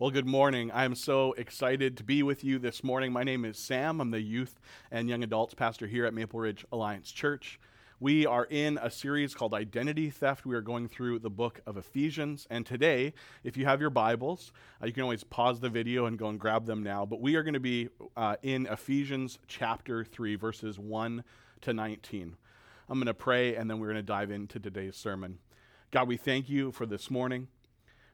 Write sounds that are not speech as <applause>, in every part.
Well, good morning. I'm so excited to be with you this morning. My name is Sam. I'm the youth and young adults pastor here at Maple Ridge Alliance Church. We are in a series called Identity Theft. We are going through the book of Ephesians. And today, if you have your Bibles, uh, you can always pause the video and go and grab them now. But we are going to be uh, in Ephesians chapter 3, verses 1 to 19. I'm going to pray and then we're going to dive into today's sermon. God, we thank you for this morning.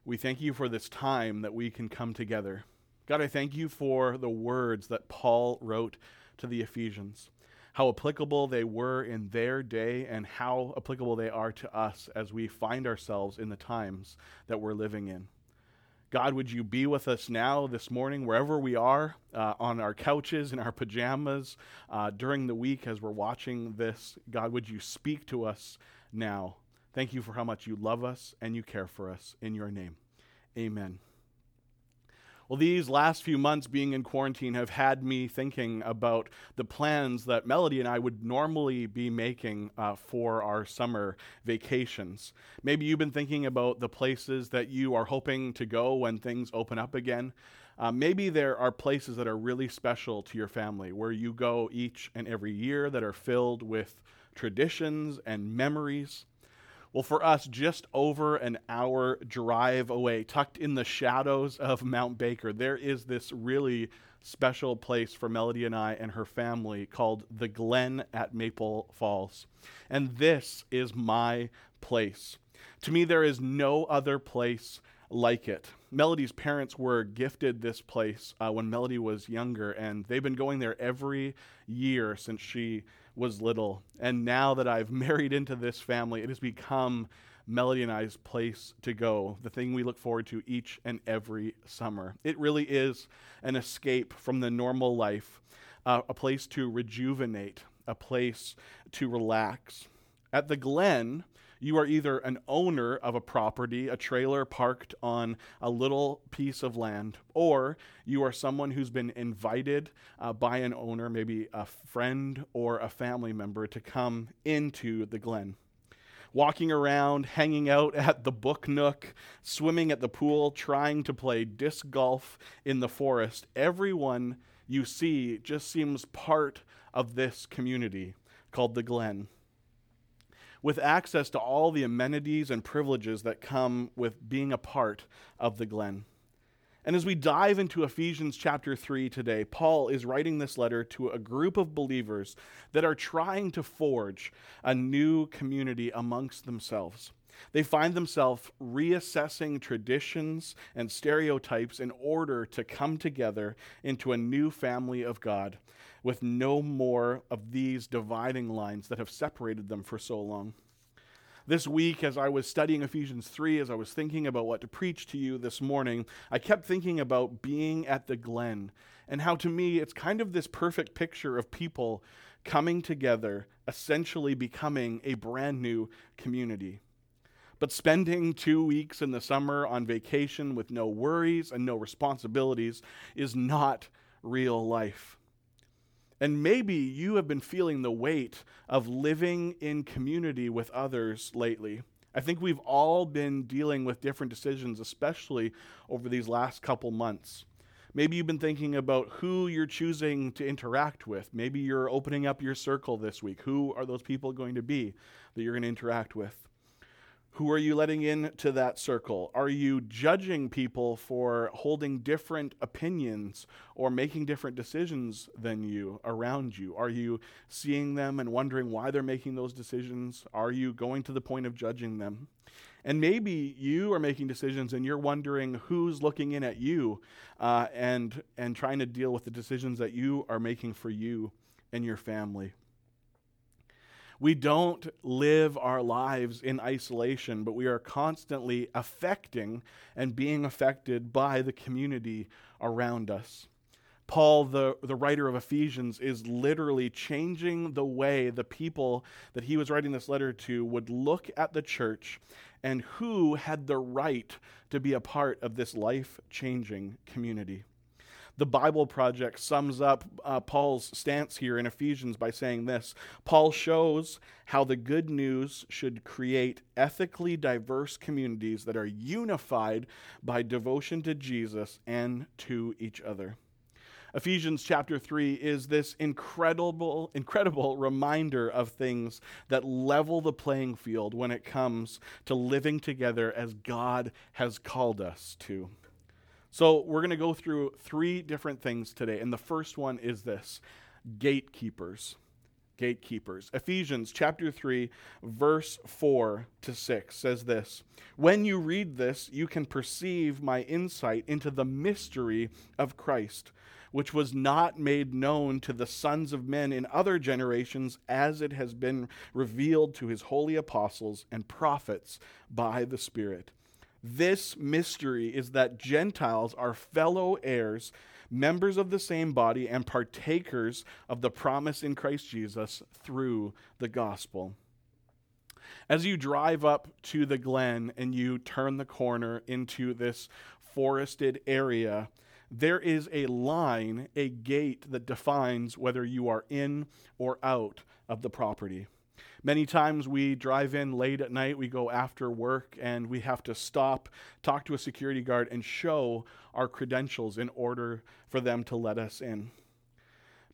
We thank you for this time that we can come together. God, I thank you for the words that Paul wrote to the Ephesians, how applicable they were in their day, and how applicable they are to us as we find ourselves in the times that we're living in. God, would you be with us now, this morning, wherever we are, uh, on our couches, in our pajamas, uh, during the week as we're watching this? God, would you speak to us now? Thank you for how much you love us and you care for us. In your name, amen. Well, these last few months being in quarantine have had me thinking about the plans that Melody and I would normally be making uh, for our summer vacations. Maybe you've been thinking about the places that you are hoping to go when things open up again. Uh, maybe there are places that are really special to your family where you go each and every year that are filled with traditions and memories. Well, for us, just over an hour drive away, tucked in the shadows of Mount Baker, there is this really special place for Melody and I and her family called the Glen at Maple Falls. And this is my place. To me, there is no other place like it. Melody's parents were gifted this place uh, when Melody was younger, and they've been going there every year since she was little. And now that I've <laughs> married into this family, it has become Melody and I's place to go, the thing we look forward to each and every summer. It really is an escape from the normal life, uh, a place to rejuvenate, a place to relax. At the Glen, you are either an owner of a property, a trailer parked on a little piece of land, or you are someone who's been invited uh, by an owner, maybe a friend or a family member, to come into the glen walking around, hanging out at the book nook, swimming at the pool, trying to play disc golf in the forest. Everyone you see just seems part of this community called the Glen with access to all the amenities and privileges that come with being a part of the Glen. And as we dive into Ephesians chapter 3 today, Paul is writing this letter to a group of believers that are trying to forge a new community amongst themselves. They find themselves reassessing traditions and stereotypes in order to come together into a new family of God with no more of these dividing lines that have separated them for so long. This week, as I was studying Ephesians 3, as I was thinking about what to preach to you this morning, I kept thinking about being at the Glen and how to me it's kind of this perfect picture of people coming together, essentially becoming a brand new community. But spending two weeks in the summer on vacation with no worries and no responsibilities is not real life. And maybe you have been feeling the weight of living in community with others lately. I think we've all been dealing with different decisions, especially over these last couple months. Maybe you've been thinking about who you're choosing to interact with. Maybe you're opening up your circle this week. Who are those people going to be that you're going to interact with? Who are you letting into that circle? Are you judging people for holding different opinions or making different decisions than you around you? Are you seeing them and wondering why they're making those decisions? Are you going to the point of judging them? And maybe you are making decisions and you're wondering who's looking in at you uh, and, and trying to deal with the decisions that you are making for you and your family. We don't live our lives in isolation, but we are constantly affecting and being affected by the community around us. Paul, the, the writer of Ephesians, is literally changing the way the people that he was writing this letter to would look at the church and who had the right to be a part of this life changing community. The Bible Project sums up uh, Paul's stance here in Ephesians by saying this Paul shows how the good news should create ethically diverse communities that are unified by devotion to Jesus and to each other. Ephesians chapter 3 is this incredible incredible reminder of things that level the playing field when it comes to living together as God has called us to. So, we're going to go through three different things today, and the first one is this gatekeepers. Gatekeepers. Ephesians chapter 3, verse 4 to 6 says this When you read this, you can perceive my insight into the mystery of Christ which was not made known to the sons of men in other generations, as it has been revealed to his holy apostles and prophets by the Spirit. This mystery is that Gentiles are fellow heirs, members of the same body, and partakers of the promise in Christ Jesus through the gospel. As you drive up to the glen and you turn the corner into this forested area, there is a line, a gate that defines whether you are in or out of the property. Many times we drive in late at night, we go after work, and we have to stop, talk to a security guard, and show our credentials in order for them to let us in.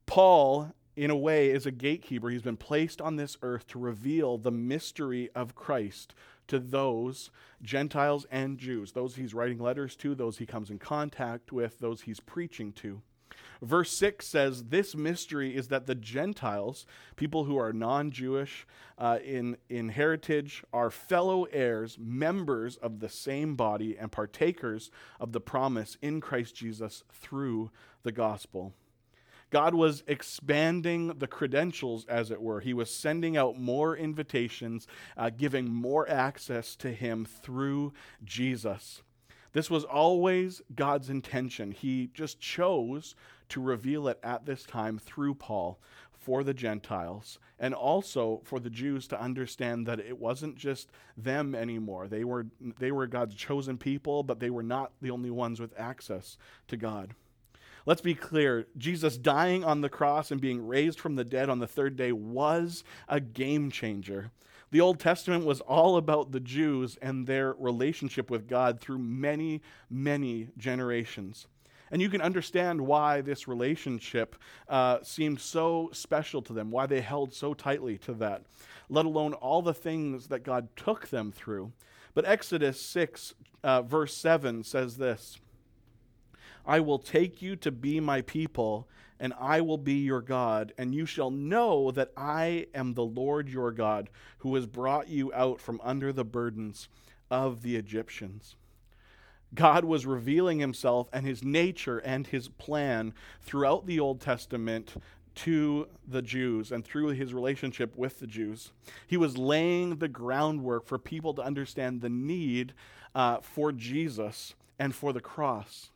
Paul, in a way, is a gatekeeper. He's been placed on this earth to reveal the mystery of Christ to those Gentiles and Jews, those he's writing letters to, those he comes in contact with, those he's preaching to. Verse 6 says, This mystery is that the Gentiles, people who are non Jewish uh, in, in heritage, are fellow heirs, members of the same body, and partakers of the promise in Christ Jesus through the gospel. God was expanding the credentials, as it were. He was sending out more invitations, uh, giving more access to Him through Jesus. This was always God's intention. He just chose to reveal it at this time through Paul for the Gentiles and also for the Jews to understand that it wasn't just them anymore. They were, they were God's chosen people, but they were not the only ones with access to God. Let's be clear Jesus dying on the cross and being raised from the dead on the third day was a game changer. The Old Testament was all about the Jews and their relationship with God through many, many generations. And you can understand why this relationship uh, seemed so special to them, why they held so tightly to that, let alone all the things that God took them through. But Exodus 6, uh, verse 7 says this I will take you to be my people, and I will be your God, and you shall know that I am the Lord your God, who has brought you out from under the burdens of the Egyptians. God was revealing himself and his nature and his plan throughout the Old Testament to the Jews and through his relationship with the Jews. He was laying the groundwork for people to understand the need uh, for Jesus and for the cross.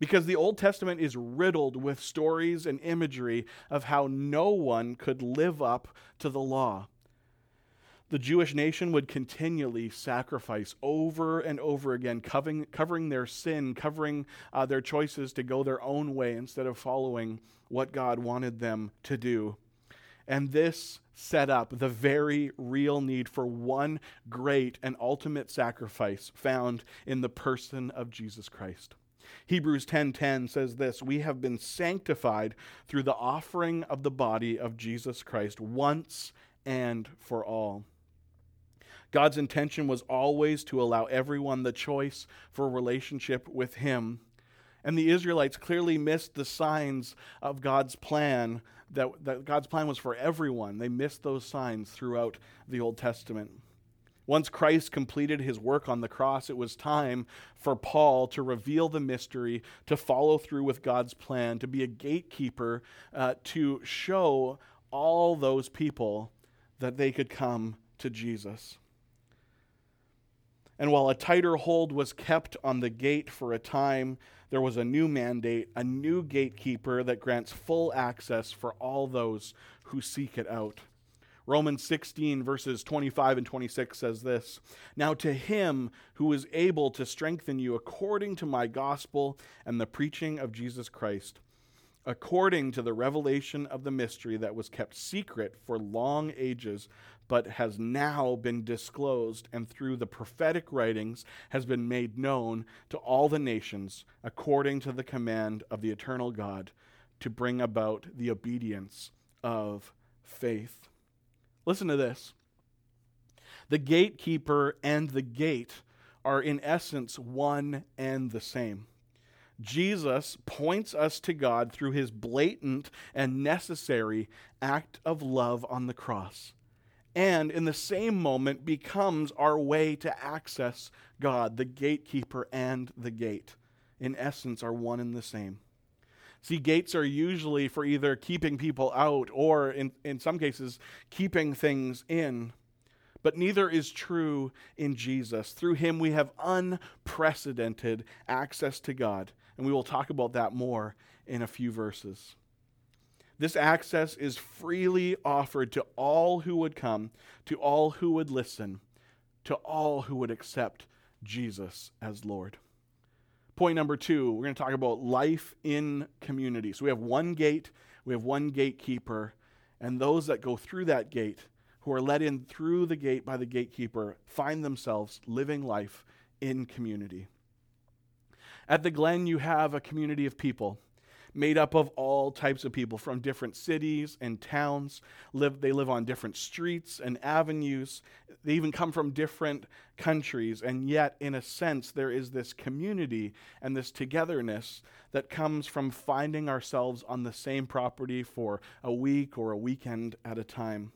Because the Old Testament is riddled with stories and imagery of how no one could live up to the law. The Jewish nation would continually sacrifice over and over again, covering, covering their sin, covering uh, their choices to go their own way instead of following what God wanted them to do. And this set up the very real need for one great and ultimate sacrifice found in the person of Jesus Christ. Hebrews 10:10 says this, "We have been sanctified through the offering of the body of Jesus Christ once and for all." God's intention was always to allow everyone the choice for relationship with him. And the Israelites clearly missed the signs of God's plan, that, that God's plan was for everyone. They missed those signs throughout the Old Testament. Once Christ completed his work on the cross, it was time for Paul to reveal the mystery, to follow through with God's plan, to be a gatekeeper, uh, to show all those people that they could come to Jesus. And while a tighter hold was kept on the gate for a time, there was a new mandate, a new gatekeeper that grants full access for all those who seek it out. Romans 16, verses 25 and 26 says this Now to him who is able to strengthen you according to my gospel and the preaching of Jesus Christ, according to the revelation of the mystery that was kept secret for long ages, but has now been disclosed, and through the prophetic writings has been made known to all the nations, according to the command of the eternal God, to bring about the obedience of faith. Listen to this. The gatekeeper and the gate are, in essence, one and the same. Jesus points us to God through his blatant and necessary act of love on the cross, and in the same moment becomes our way to access God, the gatekeeper and the gate. In essence, are one and the same. See, gates are usually for either keeping people out or, in, in some cases, keeping things in. But neither is true in Jesus. Through him, we have unprecedented access to God. And we will talk about that more in a few verses. This access is freely offered to all who would come, to all who would listen, to all who would accept Jesus as Lord. Point number two, we're going to talk about life in community. So we have one gate, we have one gatekeeper, and those that go through that gate, who are let in through the gate by the gatekeeper, find themselves living life in community. At the Glen, you have a community of people made up of all types of people from different cities and towns. Live, they live on different streets and avenues. They even come from different countries. And yet, in a sense, there is this community and this togetherness that comes from finding ourselves on the same property for a week or a weekend at a time.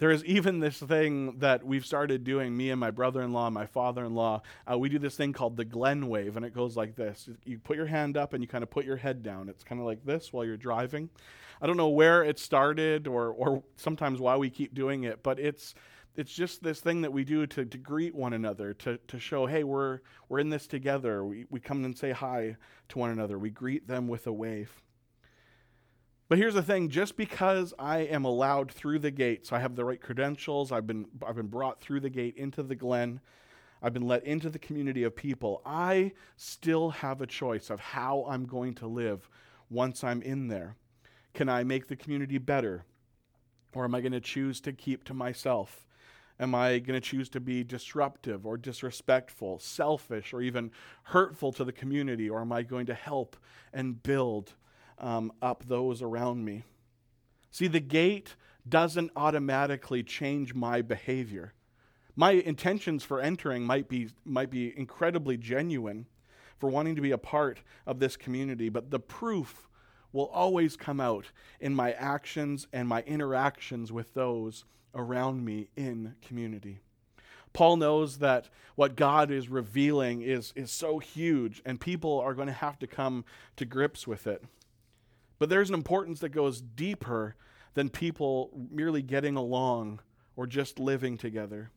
There is even this thing that we've started doing, me and my brother in law, my father in law. Uh, we do this thing called the Glen Wave, and it goes like this You put your hand up and you kind of put your head down. It's kind of like this while you're driving. I don't know where it started or, or sometimes why we keep doing it, but it's, it's just this thing that we do to, to greet one another, to, to show, hey, we're, we're in this together. We, we come and say hi to one another. We greet them with a wave. But here's the thing just because I am allowed through the gate, so I have the right credentials, I've been, I've been brought through the gate into the Glen, I've been let into the community of people, I still have a choice of how I'm going to live once I'm in there. Can I make the community better? Or am I going to choose to keep to myself? Am I going to choose to be disruptive or disrespectful, selfish, or even hurtful to the community? Or am I going to help and build? Um, up those around me. See, the gate doesn't automatically change my behavior. My intentions for entering might be, might be incredibly genuine for wanting to be a part of this community, but the proof will always come out in my actions and my interactions with those around me in community. Paul knows that what God is revealing is, is so huge, and people are going to have to come to grips with it. But there's an importance that goes deeper than people merely getting along or just living together.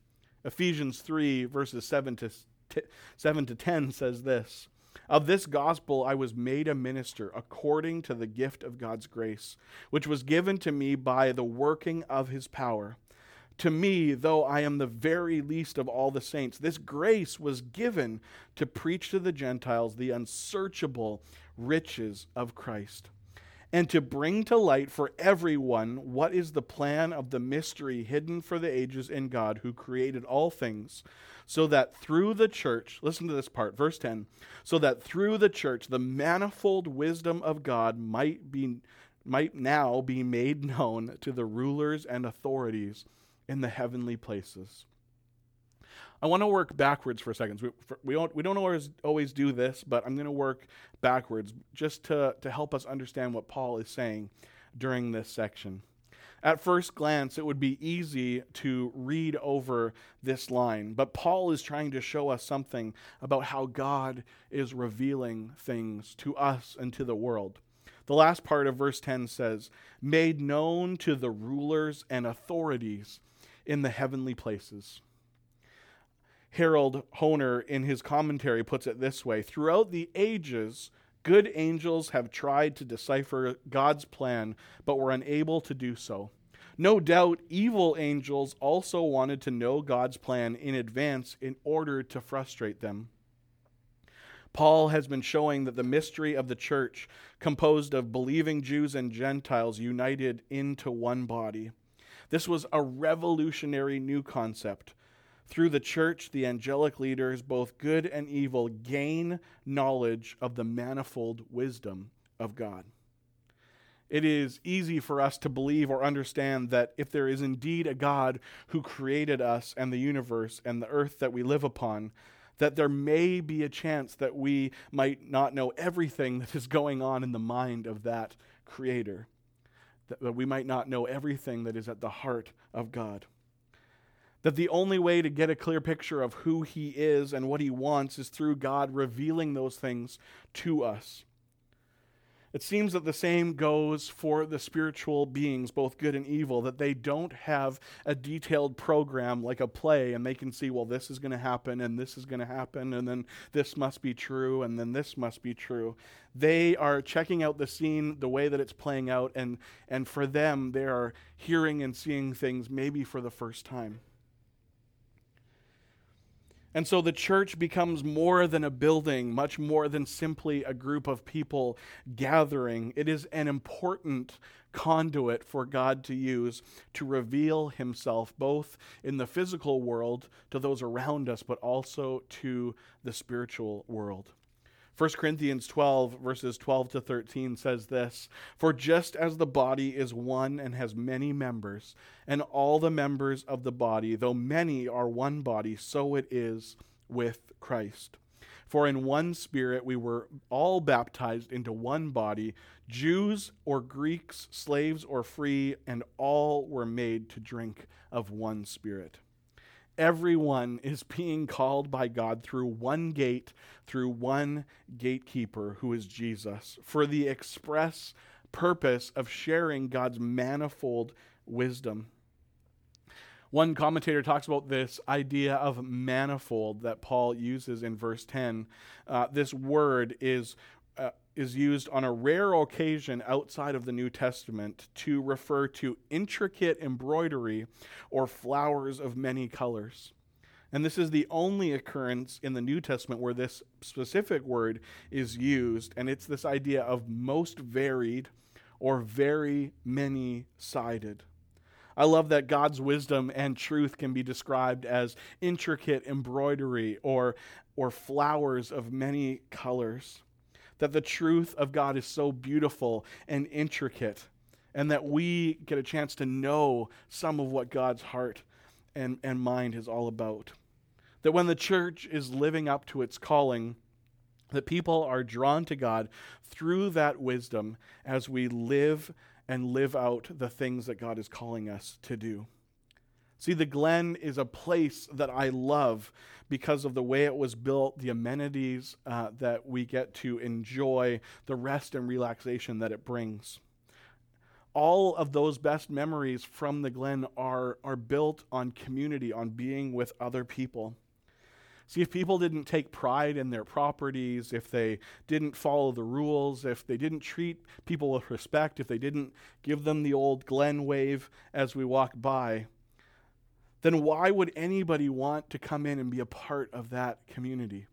Ephesians 3, verses 7 to, t- 7 to 10 says this Of this gospel I was made a minister according to the gift of God's grace, which was given to me by the working of his power. To me, though I am the very least of all the saints, this grace was given to preach to the Gentiles the unsearchable riches of Christ and to bring to light for everyone what is the plan of the mystery hidden for the ages in God who created all things, so that through the church, listen to this part, verse 10, so that through the church the manifold wisdom of God might be might now be made known to the rulers and authorities in the heavenly places. I want to work backwards for a second. We, for, we don't, we don't always, always do this, but I'm going to work backwards just to, to help us understand what Paul is saying during this section. At first glance, it would be easy to read over this line, but Paul is trying to show us something about how God is revealing things to us and to the world. The last part of verse 10 says, Made known to the rulers and authorities in the heavenly places. Harold Hoehner, in his commentary, puts it this way Throughout the ages, good angels have tried to decipher God's plan, but were unable to do so. No doubt evil angels also wanted to know God's plan in advance in order to frustrate them. Paul has been showing that the mystery of the church, composed of believing Jews and Gentiles united into one body, this was a revolutionary new concept. Through the church, the angelic leaders, both good and evil, gain knowledge of the manifold wisdom of God. It is easy for us to believe or understand that if there is indeed a God who created us and the universe and the earth that we live upon, that there may be a chance that we might not know everything that is going on in the mind of that Creator, that we might not know everything that is at the heart of God. That the only way to get a clear picture of who He is and what He wants is through God revealing those things to us. It seems that the same goes for the spiritual beings, both good and evil, that they don't have a detailed program like a play and they can see, well, this is going to happen and this is going to happen and then this must be true and then this must be true. They are checking out the scene the way that it's playing out, and, and for them, they are hearing and seeing things maybe for the first time. And so the church becomes more than a building, much more than simply a group of people gathering. It is an important conduit for God to use to reveal himself both in the physical world to those around us, but also to the spiritual world. 1 Corinthians 12, verses 12 to 13 says this For just as the body is one and has many members, and all the members of the body, though many are one body, so it is with Christ. For in one spirit we were all baptized into one body, Jews or Greeks, slaves or free, and all were made to drink of one spirit everyone is being called by God through one gate, through one gatekeeper who is Jesus, for the express purpose of sharing God's manifold wisdom. One commentator talks about this idea of manifold that Paul uses in verse 10. Uh, this word is is used on a rare occasion outside of the New Testament to refer to intricate embroidery or flowers of many colors. And this is the only occurrence in the New Testament where this specific word is used, and it's this idea of most varied or very many sided. I love that God's wisdom and truth can be described as intricate embroidery or, or flowers of many colors that the truth of God is so beautiful and intricate, and that we get a chance to know some of what God's heart and, and mind is all about. That when the church is living up to its calling, that people are drawn to God through that wisdom as we live and live out the things that God is calling us to do. See, the Glen is a place that I love because of the way it was built, the amenities uh, that we get to enjoy, the rest and relaxation that it brings. All of those best memories from the Glen are, are built on community, on being with other people. See, if people didn't take pride in their properties, if they didn't follow the rules, if they didn't treat people with respect, if they didn't give them the old Glen wave as we walk by, then why would anybody want to come in and be a part of that community?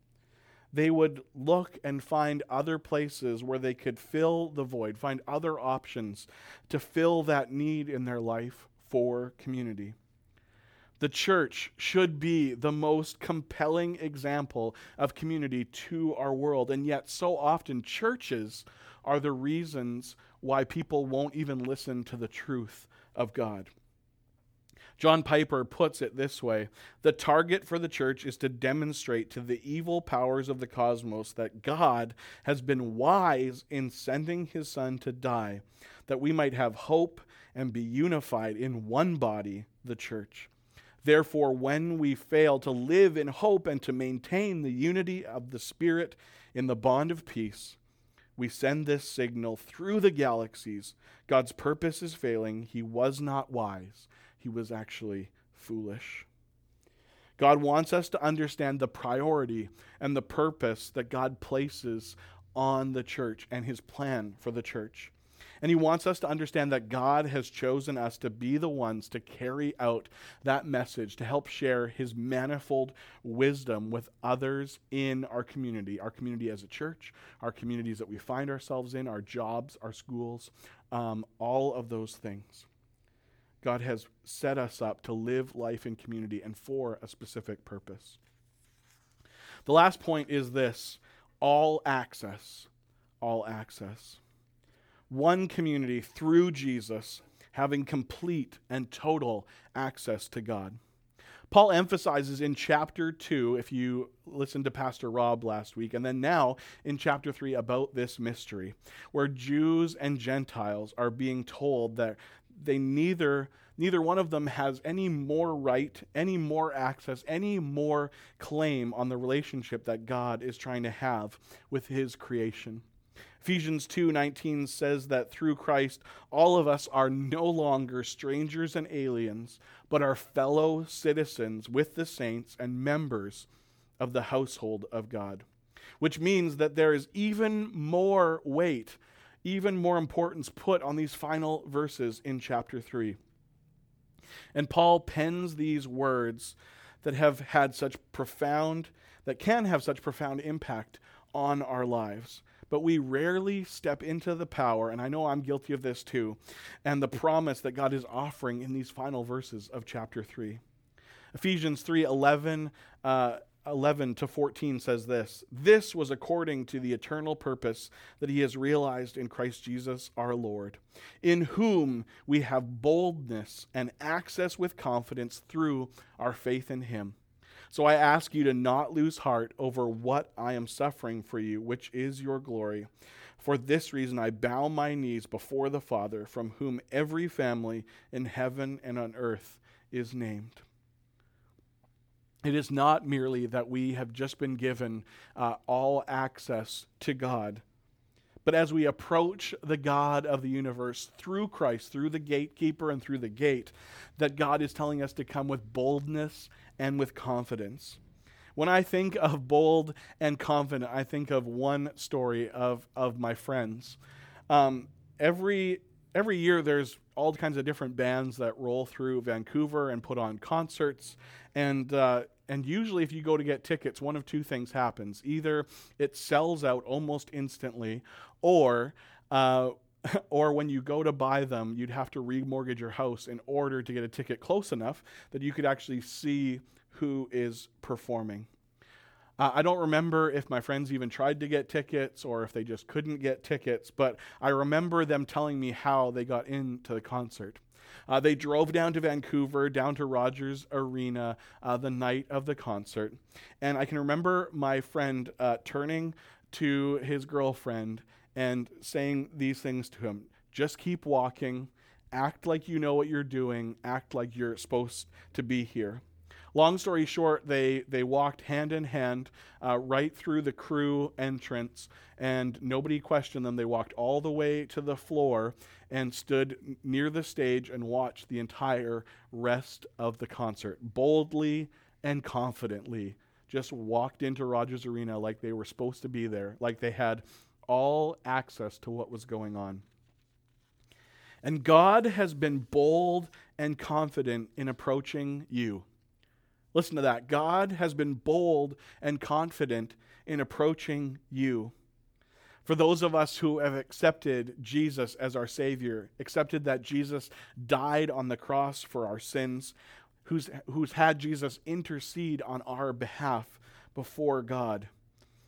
They would look and find other places where they could fill the void, find other options to fill that need in their life for community. The church should be the most compelling example of community to our world. And yet, so often, churches are the reasons why people won't even listen to the truth of God. John Piper puts it this way The target for the church is to demonstrate to the evil powers of the cosmos that God has been wise in sending his Son to die, that we might have hope and be unified in one body, the church. Therefore, when we fail to live in hope and to maintain the unity of the Spirit in the bond of peace, we send this signal through the galaxies. God's purpose is failing. He was not wise he was actually foolish. God wants us to understand the priority and the purpose that God places on the church and his plan for the church. And he wants us to understand that God has chosen us to be the ones to carry out that message, to help share his manifold wisdom with others in our community, our community as a church, our communities that we find ourselves in, our jobs, our schools, um, all of those things. God has set us up to live life in community and for a specific purpose. The last point is this all access. All access. One community through Jesus having complete and total access to God. Paul emphasizes in chapter 2, if you listened to Pastor Rob last week, and then now in chapter 3 about this mystery, where Jews and Gentiles are being told that they neither neither one of them has any more right, any more access, any more claim on the relationship that God is trying to have with his creation. Ephesians 2:19 says that through Christ all of us are no longer strangers and aliens, but are fellow citizens with the saints and members of the household of God. Which means that there is even more weight, even more importance put on these final verses in chapter 3. And Paul pens these words that have had such profound that can have such profound impact on our lives but we rarely step into the power, and I know I'm guilty of this too, and the promise that God is offering in these final verses of chapter 3. Ephesians 3 11, uh, 11 to 14 says this This was according to the eternal purpose that he has realized in Christ Jesus our Lord, in whom we have boldness and access with confidence through our faith in him. So I ask you to not lose heart over what I am suffering for you, which is your glory. For this reason, I bow my knees before the Father, from whom every family in heaven and on earth is named. It is not merely that we have just been given uh, all access to God, but as we approach the God of the universe through Christ, through the gatekeeper and through the gate, that God is telling us to come with boldness and with confidence. When I think of bold and confident, I think of one story of, of my friends. Um, every, every year, there's all kinds of different bands that roll through Vancouver and put on concerts. And, uh, and usually, if you go to get tickets, one of two things happens. Either it sells out almost instantly, or uh, <laughs> or when you go to buy them, you'd have to remortgage your house in order to get a ticket close enough that you could actually see who is performing. Uh, I don't remember if my friends even tried to get tickets or if they just couldn't get tickets, but I remember them telling me how they got into the concert. Uh, they drove down to Vancouver, down to Rogers Arena uh, the night of the concert. And I can remember my friend uh, turning to his girlfriend and saying these things to him just keep walking, act like you know what you're doing, act like you're supposed to be here. Long story short, they, they walked hand in hand uh, right through the crew entrance, and nobody questioned them. They walked all the way to the floor and stood near the stage and watched the entire rest of the concert boldly and confidently. Just walked into Rogers Arena like they were supposed to be there, like they had all access to what was going on. And God has been bold and confident in approaching you. Listen to that. God has been bold and confident in approaching you. For those of us who have accepted Jesus as our Savior, accepted that Jesus died on the cross for our sins, who's, who's had Jesus intercede on our behalf before God,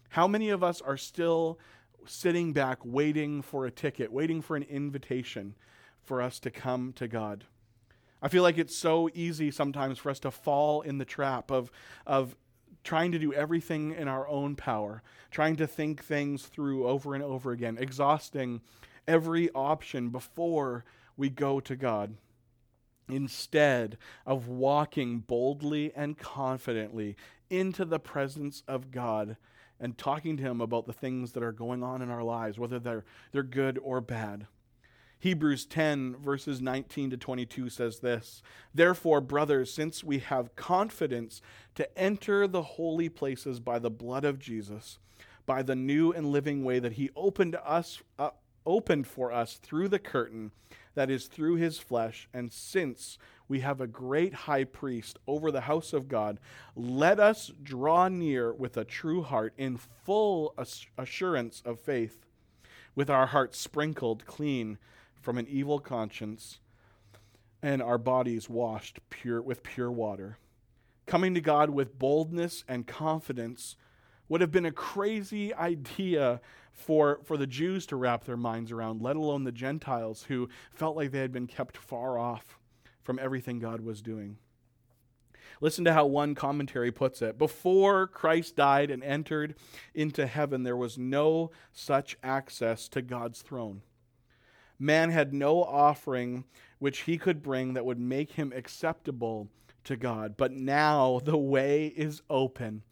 how many of us are still sitting back waiting for a ticket, waiting for an invitation for us to come to God? I feel like it's so easy sometimes for us to fall in the trap of, of trying to do everything in our own power, trying to think things through over and over again, exhausting every option before we go to God. Instead of walking boldly and confidently into the presence of God and talking to Him about the things that are going on in our lives, whether they're, they're good or bad. Hebrews 10, verses 19 to 22 says this Therefore, brothers, since we have confidence to enter the holy places by the blood of Jesus, by the new and living way that he opened us up, opened for us through the curtain that is through his flesh. And since we have a great high priest over the house of God, let us draw near with a true heart in full assurance of faith, with our hearts sprinkled clean from an evil conscience and our bodies washed pure with pure water. Coming to God with boldness and confidence would have been a crazy idea for, for the Jews to wrap their minds around, let alone the Gentiles who felt like they had been kept far off from everything God was doing. Listen to how one commentary puts it. Before Christ died and entered into heaven, there was no such access to God's throne. Man had no offering which he could bring that would make him acceptable to God. But now the way is open.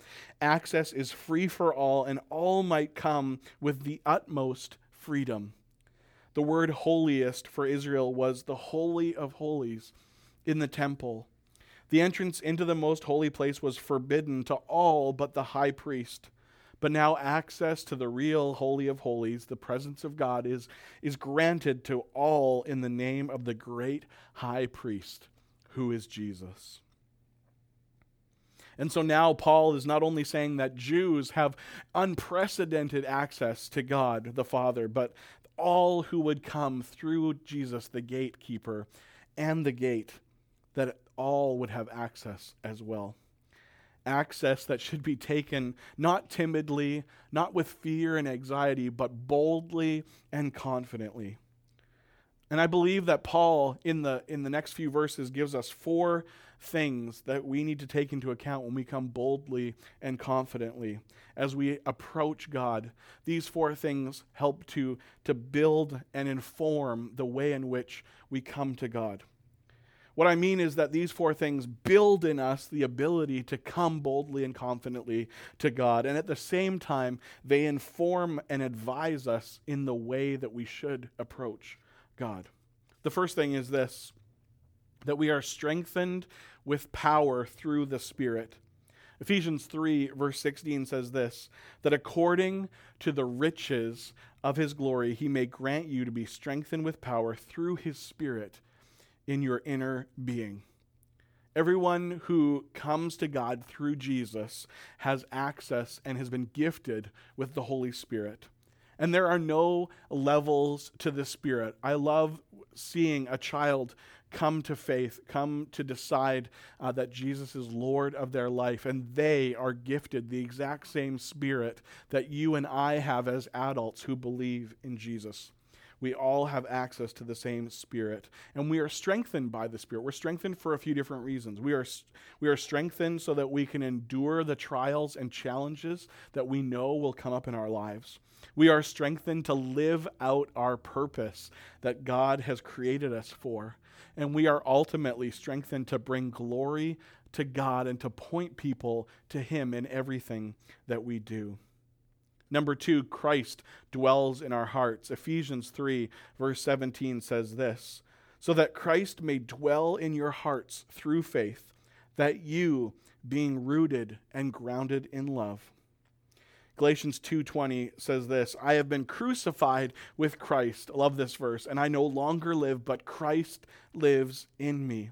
Access is free for all, and all might come with the utmost freedom. The word holiest for Israel was the Holy of Holies in the temple. The entrance into the most holy place was forbidden to all but the high priest. But now access to the real Holy of Holies, the presence of God, is, is granted to all in the name of the great high priest, who is Jesus. And so now Paul is not only saying that Jews have unprecedented access to God the Father, but all who would come through Jesus, the gatekeeper, and the gate, that all would have access as well. Access that should be taken not timidly, not with fear and anxiety, but boldly and confidently. And I believe that Paul, in the, in the next few verses, gives us four things that we need to take into account when we come boldly and confidently as we approach God. These four things help to, to build and inform the way in which we come to God. What I mean is that these four things build in us the ability to come boldly and confidently to God. And at the same time, they inform and advise us in the way that we should approach God. The first thing is this that we are strengthened with power through the Spirit. Ephesians 3, verse 16 says this that according to the riches of his glory, he may grant you to be strengthened with power through his Spirit in your inner being. Everyone who comes to God through Jesus has access and has been gifted with the Holy Spirit. And there are no levels to the Spirit. I love seeing a child come to faith, come to decide uh, that Jesus is Lord of their life, and they are gifted the exact same Spirit that you and I have as adults who believe in Jesus. We all have access to the same Spirit, and we are strengthened by the Spirit. We're strengthened for a few different reasons. We are, we are strengthened so that we can endure the trials and challenges that we know will come up in our lives. We are strengthened to live out our purpose that God has created us for. And we are ultimately strengthened to bring glory to God and to point people to Him in everything that we do. Number two, Christ dwells in our hearts. Ephesians 3, verse 17 says this So that Christ may dwell in your hearts through faith, that you, being rooted and grounded in love, Galatians 2:20 says this, I have been crucified with Christ. I love this verse. And I no longer live, but Christ lives in me.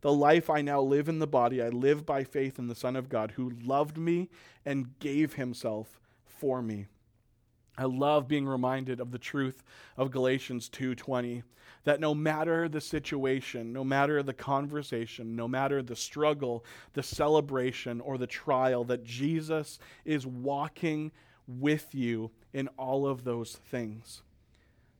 The life I now live in the body, I live by faith in the Son of God who loved me and gave himself for me. I love being reminded of the truth of Galatians 2:20 that no matter the situation, no matter the conversation, no matter the struggle, the celebration, or the trial, that Jesus is walking with you in all of those things.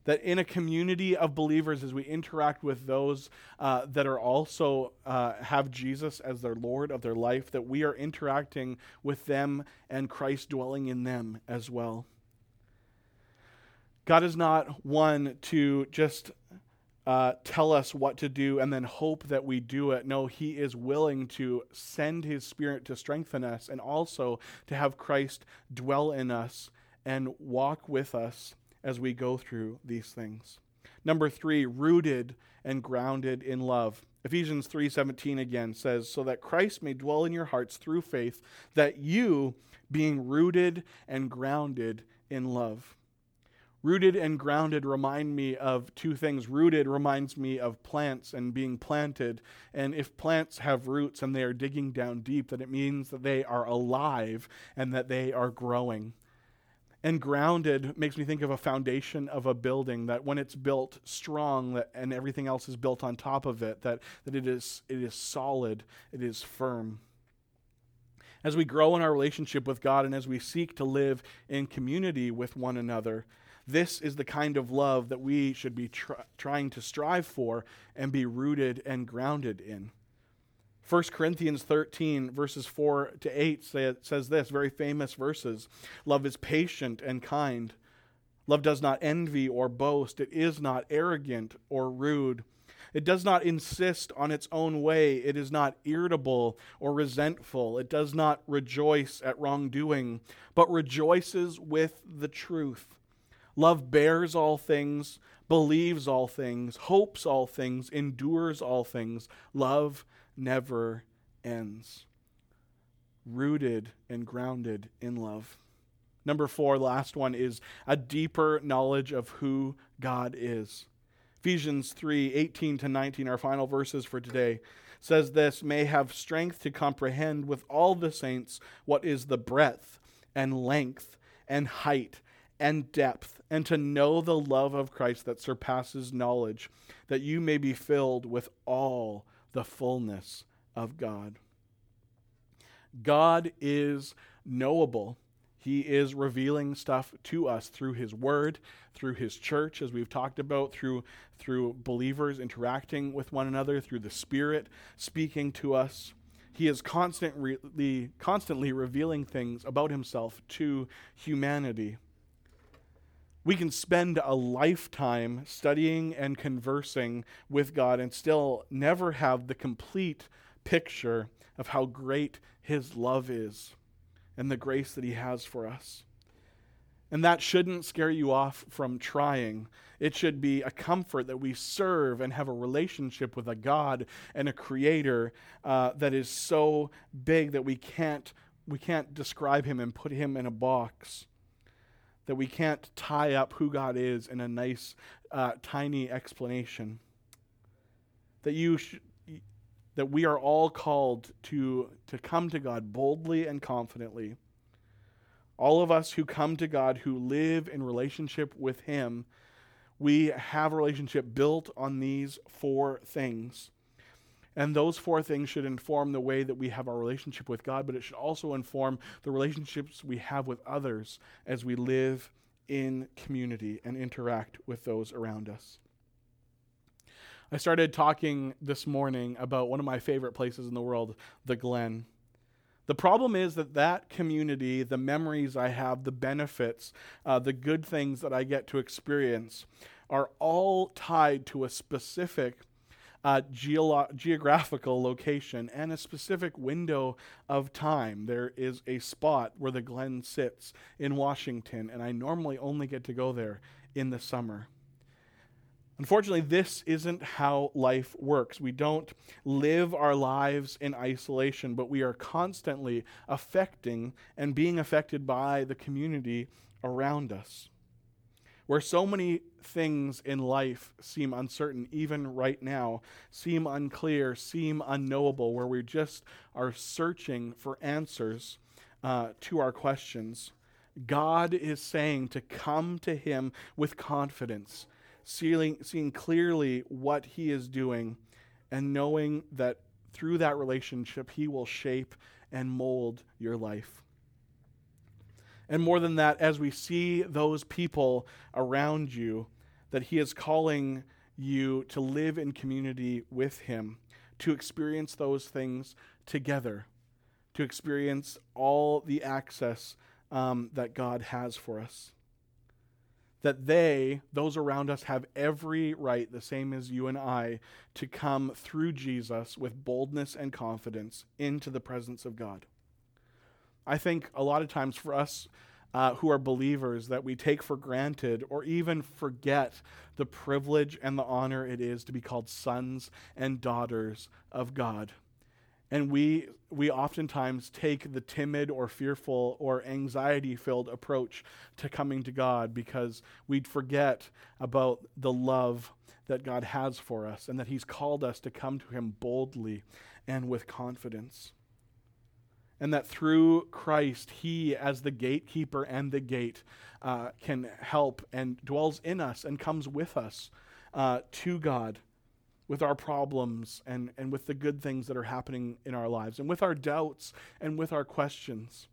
That in a community of believers, as we interact with those uh, that are also uh, have Jesus as their Lord of their life, that we are interacting with them and Christ dwelling in them as well. God is not one to just uh, tell us what to do and then hope that we do it. No, He is willing to send His Spirit to strengthen us and also to have Christ dwell in us and walk with us as we go through these things. Number three, rooted and grounded in love. Ephesians 3:17 again says, "So that Christ may dwell in your hearts through faith, that you, being rooted and grounded in love." Rooted and grounded remind me of two things. Rooted reminds me of plants and being planted. And if plants have roots and they are digging down deep, then it means that they are alive and that they are growing. And grounded makes me think of a foundation of a building that when it's built strong that, and everything else is built on top of it, that, that it, is, it is solid, it is firm. As we grow in our relationship with God and as we seek to live in community with one another, this is the kind of love that we should be tr- trying to strive for and be rooted and grounded in. 1 Corinthians 13, verses 4 to 8, say, says this very famous verses Love is patient and kind. Love does not envy or boast. It is not arrogant or rude. It does not insist on its own way. It is not irritable or resentful. It does not rejoice at wrongdoing, but rejoices with the truth. Love bears all things, believes all things, hopes all things, endures all things. Love never ends. Rooted and grounded in love. Number four, last one, is a deeper knowledge of who God is. Ephesians 3 18 to 19, our final verses for today, says this may have strength to comprehend with all the saints what is the breadth and length and height and depth, and to know the love of Christ that surpasses knowledge, that you may be filled with all the fullness of God. God is knowable. He is revealing stuff to us through His Word, through His church, as we've talked about, through, through believers interacting with one another, through the Spirit speaking to us. He is constantly, constantly revealing things about Himself to humanity. We can spend a lifetime studying and conversing with God and still never have the complete picture of how great His love is and the grace that He has for us. And that shouldn't scare you off from trying. It should be a comfort that we serve and have a relationship with a God and a Creator uh, that is so big that we can't, we can't describe Him and put Him in a box that we can't tie up who God is in a nice, uh, tiny explanation. That you sh- that we are all called to, to come to God boldly and confidently. All of us who come to God, who live in relationship with Him, we have a relationship built on these four things. And those four things should inform the way that we have our relationship with God, but it should also inform the relationships we have with others as we live in community and interact with those around us. I started talking this morning about one of my favorite places in the world, the Glen. The problem is that that community, the memories I have, the benefits, uh, the good things that I get to experience, are all tied to a specific uh, geolo- geographical location and a specific window of time. There is a spot where the Glen sits in Washington, and I normally only get to go there in the summer. Unfortunately, this isn't how life works. We don't live our lives in isolation, but we are constantly affecting and being affected by the community around us where so many things in life seem uncertain, even right now, seem unclear, seem unknowable, where we just are searching for answers uh, to our questions. God is saying to come to Him with confidence, seeing, seeing clearly what He is doing, and knowing that through that relationship, He will shape and mold your life. And more than that, as we see those people around you, that He is calling you to live in community with Him, to experience those things together, to experience all the access um, that God has for us. That they, those around us, have every right, the same as you and I, to come through Jesus with boldness and confidence into the presence of God. I think a lot of times for us uh, who are believers that we take for granted or even forget the privilege and the honor it is to be called sons and daughters of God. And we, we oftentimes take the timid or fearful or anxiety filled approach to coming to God because we'd forget about the love that God has for us and that He's called us to come to Him boldly and with confidence. And that through Christ, He, as the gatekeeper and the gate, uh, can help and dwells in us and comes with us uh, to God with our problems and, and with the good things that are happening in our lives and with our doubts and with our questions.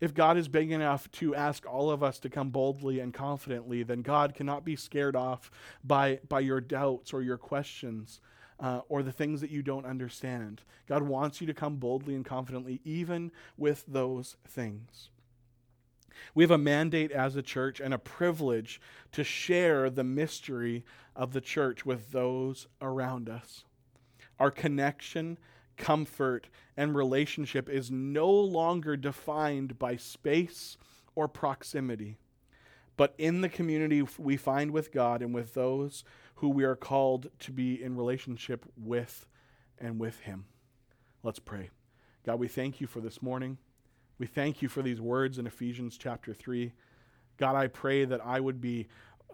If God is big enough to ask all of us to come boldly and confidently, then God cannot be scared off by, by your doubts or your questions uh, or the things that you don't understand. God wants you to come boldly and confidently, even with those things. We have a mandate as a church and a privilege to share the mystery of the church with those around us. Our connection, comfort, and relationship is no longer defined by space or proximity, but in the community we find with God and with those who we are called to be in relationship with and with Him. Let's pray. God, we thank you for this morning. We thank you for these words in Ephesians chapter 3. God, I pray that I would be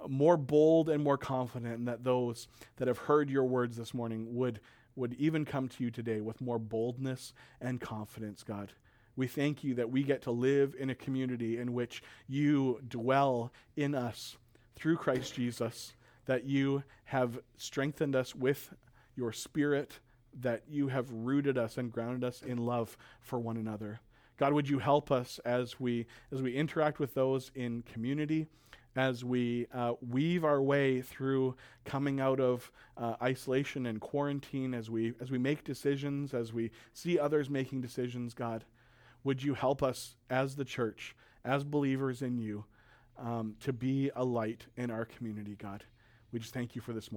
more bold and more confident, and that those that have heard your words this morning would, would even come to you today with more boldness and confidence, God. We thank you that we get to live in a community in which you dwell in us through Christ Jesus, that you have strengthened us with your spirit, that you have rooted us and grounded us in love for one another. God, would you help us as we as we interact with those in community, as we uh, weave our way through coming out of uh, isolation and quarantine, as we as we make decisions, as we see others making decisions. God, would you help us as the church, as believers in you, um, to be a light in our community? God, we just thank you for this morning.